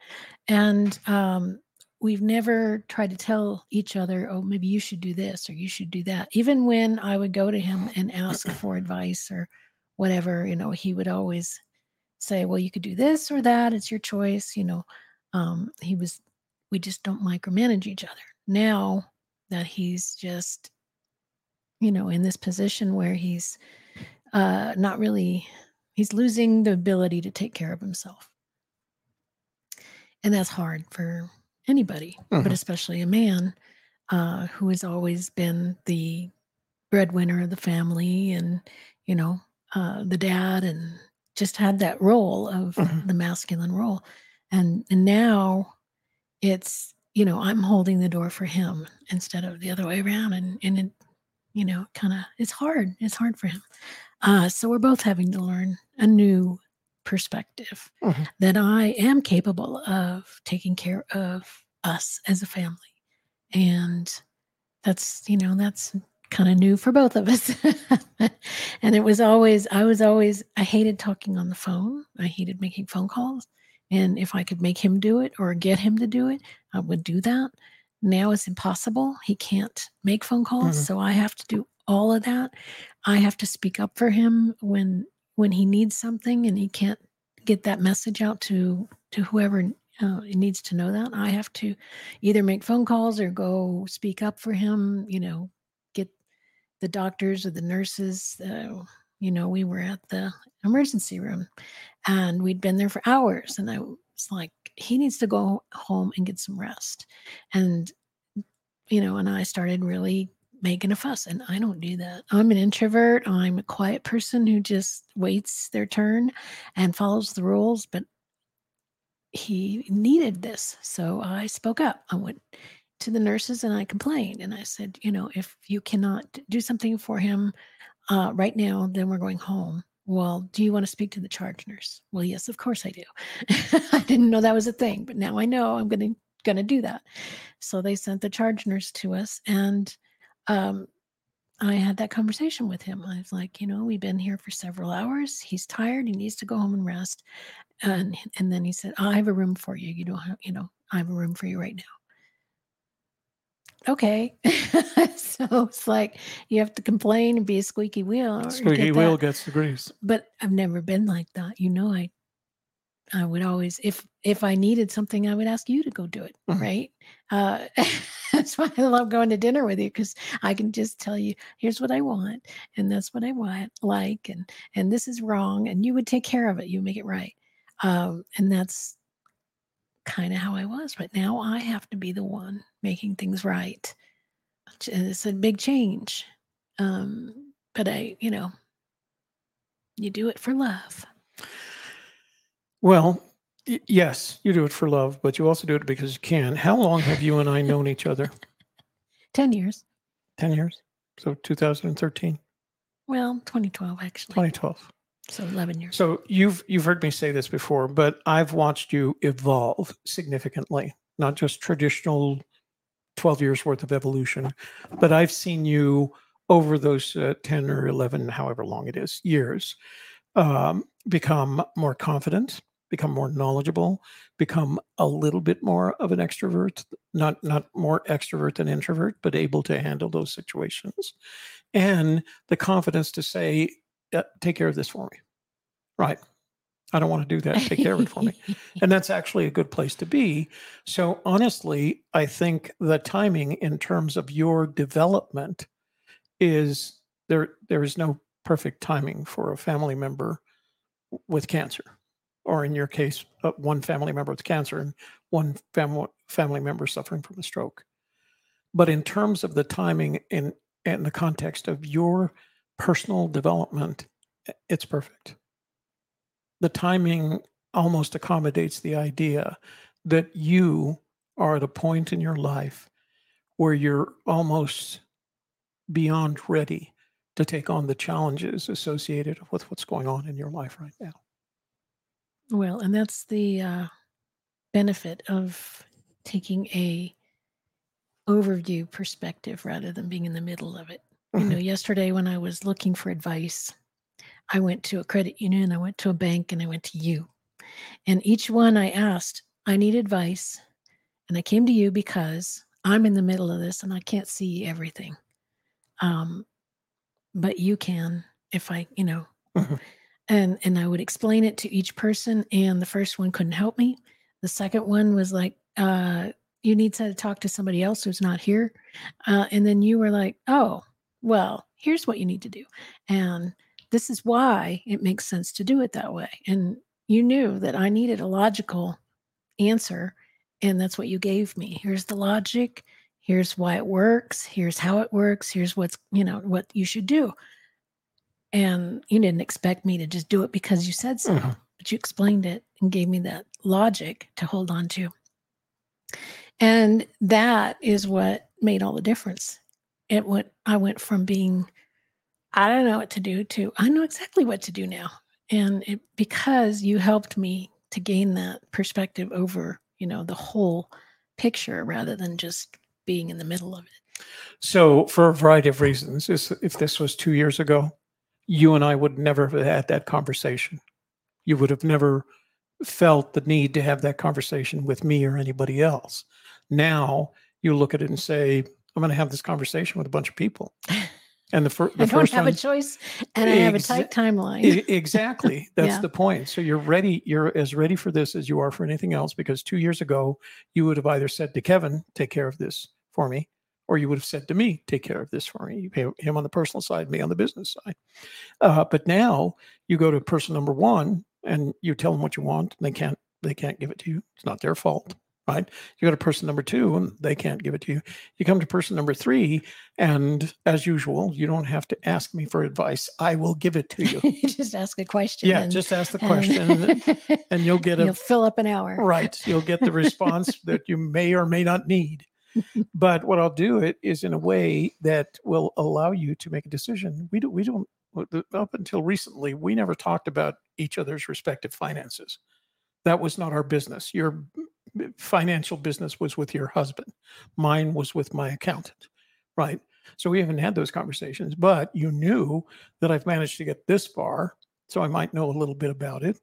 and um we've never tried to tell each other oh maybe you should do this or you should do that even when i would go to him and ask for advice or whatever you know he would always say well you could do this or that it's your choice you know um he was we just don't micromanage each other. Now that he's just you know in this position where he's uh not really he's losing the ability to take care of himself and that's hard for anybody but Mhm. especially a man uh who has always been the breadwinner of the family and you know uh the dad and just had that role of Mhm. the masculine role and and now it's you know i'm holding the door for him instead of the other way around and and it you know kind of it's hard it's hard for him uh, so we're both having to learn a new perspective Mhm. that I am capable of taking care of us as a family. And that's, you know, that's kind of new for both of us. and it was always, I was always, I hated talking on the phone. I hated making phone calls. And if I could make him do it or get him to do it, I would do that. Now it's impossible. He can't make phone calls. Mhm. So I have to do all of that. I have to speak up for him when when he needs something and he can't get that message out to to whoever uh, needs to know that. I have to either make phone calls or go speak up for him. You know, get the doctors or the nurses. Uh, you know, we were at the emergency room and we'd been there for hours, and I was like, he needs to go home and get some rest. And you know, and I started really making a fuss and I don't do that. I'm an introvert. I'm a quiet person who just waits their turn and follows the rules, but he needed this. So I spoke up. I went to the nurses and I complained and I said, you know, if you cannot do something for him uh, right now, then we're going home. Well, do you want to speak to the charge nurse? Well, yes, of course I do. I didn't know that was a thing, but now I know I'm going to going to do that. So they sent the charge nurse to us and um I had that conversation with him. I was like, you know, we've been here for several hours. He's tired. He needs to go home and rest. And and then he said, I have a room for you. You don't have, you know, I have a room for you right now. Okay. so it's like you have to complain and be a squeaky wheel. Squeaky wheel gets the grease. But I've never been like that. You know, I I would always if if I needed something, I would ask you to go do it, Mhm. right? Uh, that's why I love going to dinner with you because I can just tell you, here's what I want, and that's what I want, like, and and this is wrong, and you would take care of it, you make it right, um, and that's kind of how I was. But now I have to be the one making things right, and it's a big change. Um, but I, you know, you do it for love. Well, y- yes, you do it for love, but you also do it because you can. How long have you and I known each other? Ten years. 10 years? So 2013, Well, 2012 actually. 2012. So 11 years. So you've you've heard me say this before, but I've watched you evolve significantly, not just traditional 12 years worth of evolution, but I've seen you over those uh, 10 or 11, however long it is, years, um, become more confident, become more knowledgeable, become a little bit more of an extrovert, not not more extrovert than introvert, but able to handle those situations, and the confidence to say, uh, "Take care of this for me." Right. I don't want to do that. Take care of it for me. and that's actually a good place to be. So, honestly, I think the timing in terms of your development is there, there is no perfect timing for a family member with cancer, or in your case, uh, one family member with cancer and one family, family member suffering from a stroke. But in terms of the timing in, in the context of your personal development, it's perfect the timing almost accommodates the idea that you are at a point in your life where you're almost beyond ready to take on the challenges associated with what's going on in your life right now. Well, and that's the uh, benefit of taking a overview perspective rather than being in the middle of it. You know, yesterday when I was looking for advice, I went to a credit union, I went to a bank, and I went to you. And each one I asked, I need advice. And I came to you because I'm in the middle of this and I can't see everything. Um, but you can if I, you know. Mm-hmm. And and I would explain it to each person. And the first one couldn't help me. The second one was like, uh, you need to talk to somebody else who's not here. Uh, and then you were like, oh, well, here's what you need to do. And this is why it makes sense to do it that way. And you knew that I needed a logical answer. And that's what you gave me. Here's the logic. Here's why it works. Here's how it works. Here's what's, you know, what you should do. And you didn't expect me to just do it because you said so, mm-hmm. but you explained it and gave me that logic to hold on to. And that is what made all the difference. It went, I went from being I don't know what to do to I know exactly what to do now. And it, because you helped me to gain that perspective over, you know, the whole picture rather than just being in the middle of it. So, for a variety of reasons, if this was two years ago, you and I would never have had that conversation. You would have never felt the need to have that conversation with me or anybody else. Now you look at it and say, I'm going to have this conversation with a bunch of people. And the, fir- the I don't first have one, a choice, and I have a tight timeline. exactly. That's yeah. the point. So you're ready. You're as ready for this as you are for anything else. Because two years ago, you would have either said to Kevin, "Take care of this for me," or you would have said to me, "Take care of this for me." You pay him on the personal side, me on the business side. Uh, but now you go to person number one, and you tell them what you want, and they can't. They can't give it to you. It's not their fault right? You go to person number two and they can't give it to you. You come to person number three, and as usual, you don't have to ask me for advice. I will give it to you. just ask a question. Yeah, and, just ask the question, and, and, you'll get a you'll fill up an hour. Right, you'll get the response that you may or may not need. but what I'll do it is in a way that will allow you to make a decision. We don't. We don't. Up until recently, we never talked about each other's respective finances. That was not our business. Your financial business was with your husband. Mine was with my accountant, right? So we haven't had those conversations, but you knew that I've managed to get this far, so I might know a little bit about it.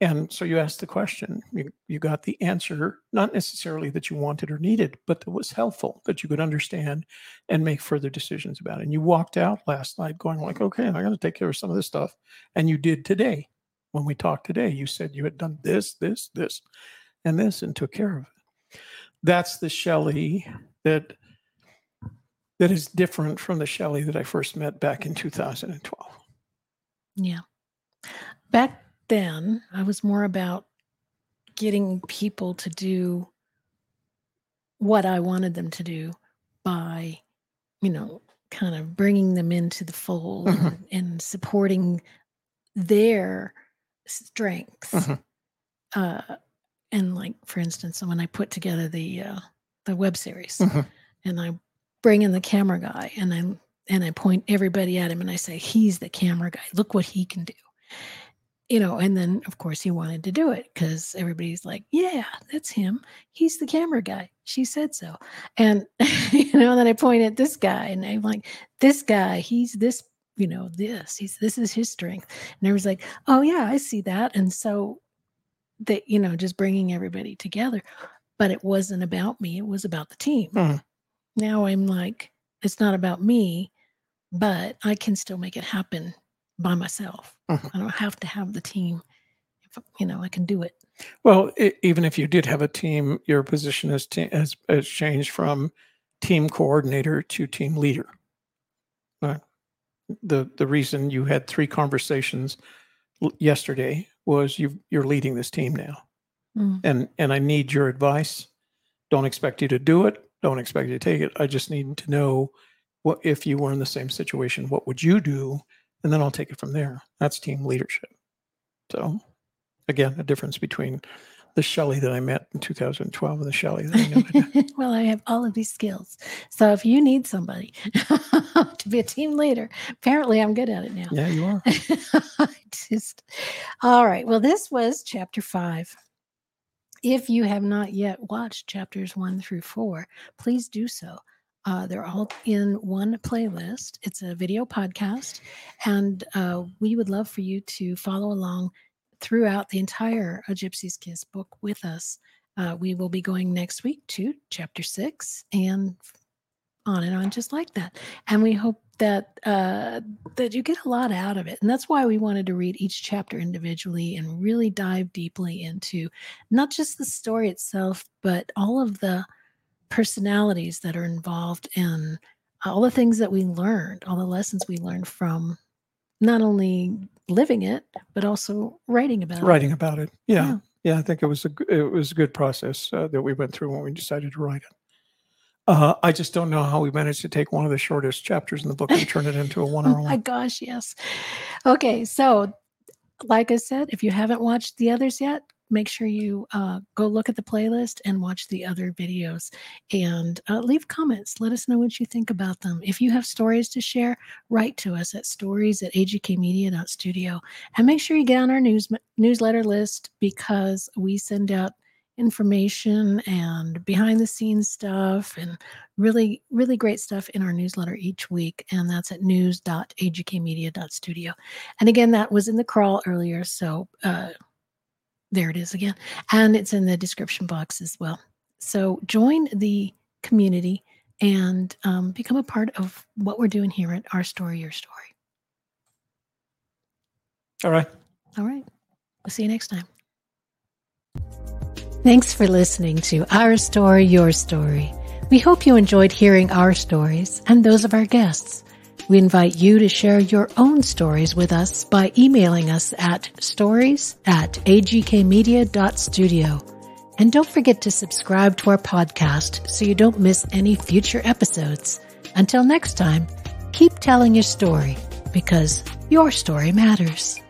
And so you asked the question, you, you got the answer, not necessarily that you wanted or needed, but that was helpful, that you could understand and make further decisions about it. And you walked out last night going like, okay, I got to take care of some of this stuff. And you did today. When we talked today, you said you had done this, this, this and this and took care of it. That's the Shelley that that is different from the Shelley that I first met back in 2012. Yeah. Back then, I was more about getting people to do what I wanted them to do by, you know, kind of bringing them into the fold mm-hmm. and, and, supporting their strengths. Mm-hmm. Uh, and like for instance when i put together the uh the web series mm-hmm. and i bring in the camera guy and i and i point everybody at him and i say he's the camera guy. Look what he can do. You know and then of course he wanted to do it because everybody's like yeah that's him. He's the camera guy. She said so. And you know then i point at this guy and i'm like this guy he's this you know this. He's this is his strength. And everyone's like oh yeah i see that. And so that you know just bringing everybody together but it wasn't about me it was about the team Mhm. now i'm like it's not about me but i can still make it happen by myself Mhm. i don't have to have the team if, you know i can do it Well, i even if you did have a team, your position has, has, has changed from team coordinator to team leader. Right. The the reason you had three conversations l- yesterday was you you're leading this team now, Mm. and and I need your advice. Don't expect you to do it. Don't expect you to take it. I just need to know what if you were in the same situation, what would you do, and then I'll take it from there. That's team leadership. So, again, a difference between the Shelley that I met in 2012 and the Shelley that I know. well, I have all of these skills. So if you need somebody to be a team leader, apparently I'm good at it now. yeah, you are. Just all right. Well, this was chapter five. If you have not yet watched chapters one through four, please do so. Uh, they're all in one playlist. It's a video podcast, and uh, we would love for you to follow along throughout the entire A Gypsy's Kiss book with us. Uh, we will be going next week to chapter six and on and on, just like that. And we hope that uh, that you get a lot out of it, and that's why we wanted to read each chapter individually and really dive deeply into not just the story itself, but all of the personalities that are involved in all the things that we learned, all the lessons we learned from not only living it but also writing about it. Writing about it. Yeah. Yeah. Yeah. I think it was a, it was a good process uh, that we went through when we decided to write it. Uh, I just don't know how we managed to take one of the shortest chapters in the book and turn it into a one-hour. my one. gosh, yes. Okay, so like I said, if you haven't watched the others yet, make sure you uh, go look at the playlist and watch the other videos and uh, leave comments. Let us know what you think about them. If you have stories to share, write to us at stories at agkmedia.studio. And make sure you get on our news newsletter list because we send out information and behind the scenes stuff and really really great stuff in our newsletter each week and that's at news.agkmedia.studio and again that was in the crawl earlier so uh, there it is again and it's in the description box as well so join the community and um, become a part of what we're doing here at our story your story All right. all right we'll see you next time Thanks for listening to Our Story, Your Story. We hope you enjoyed hearing our stories and those of our guests. We invite you to share your own stories with us by emailing us at stories at agkmedia.studio. And don't forget to subscribe to our podcast so you don't miss any future episodes. Until next time, keep telling your story because your story matters.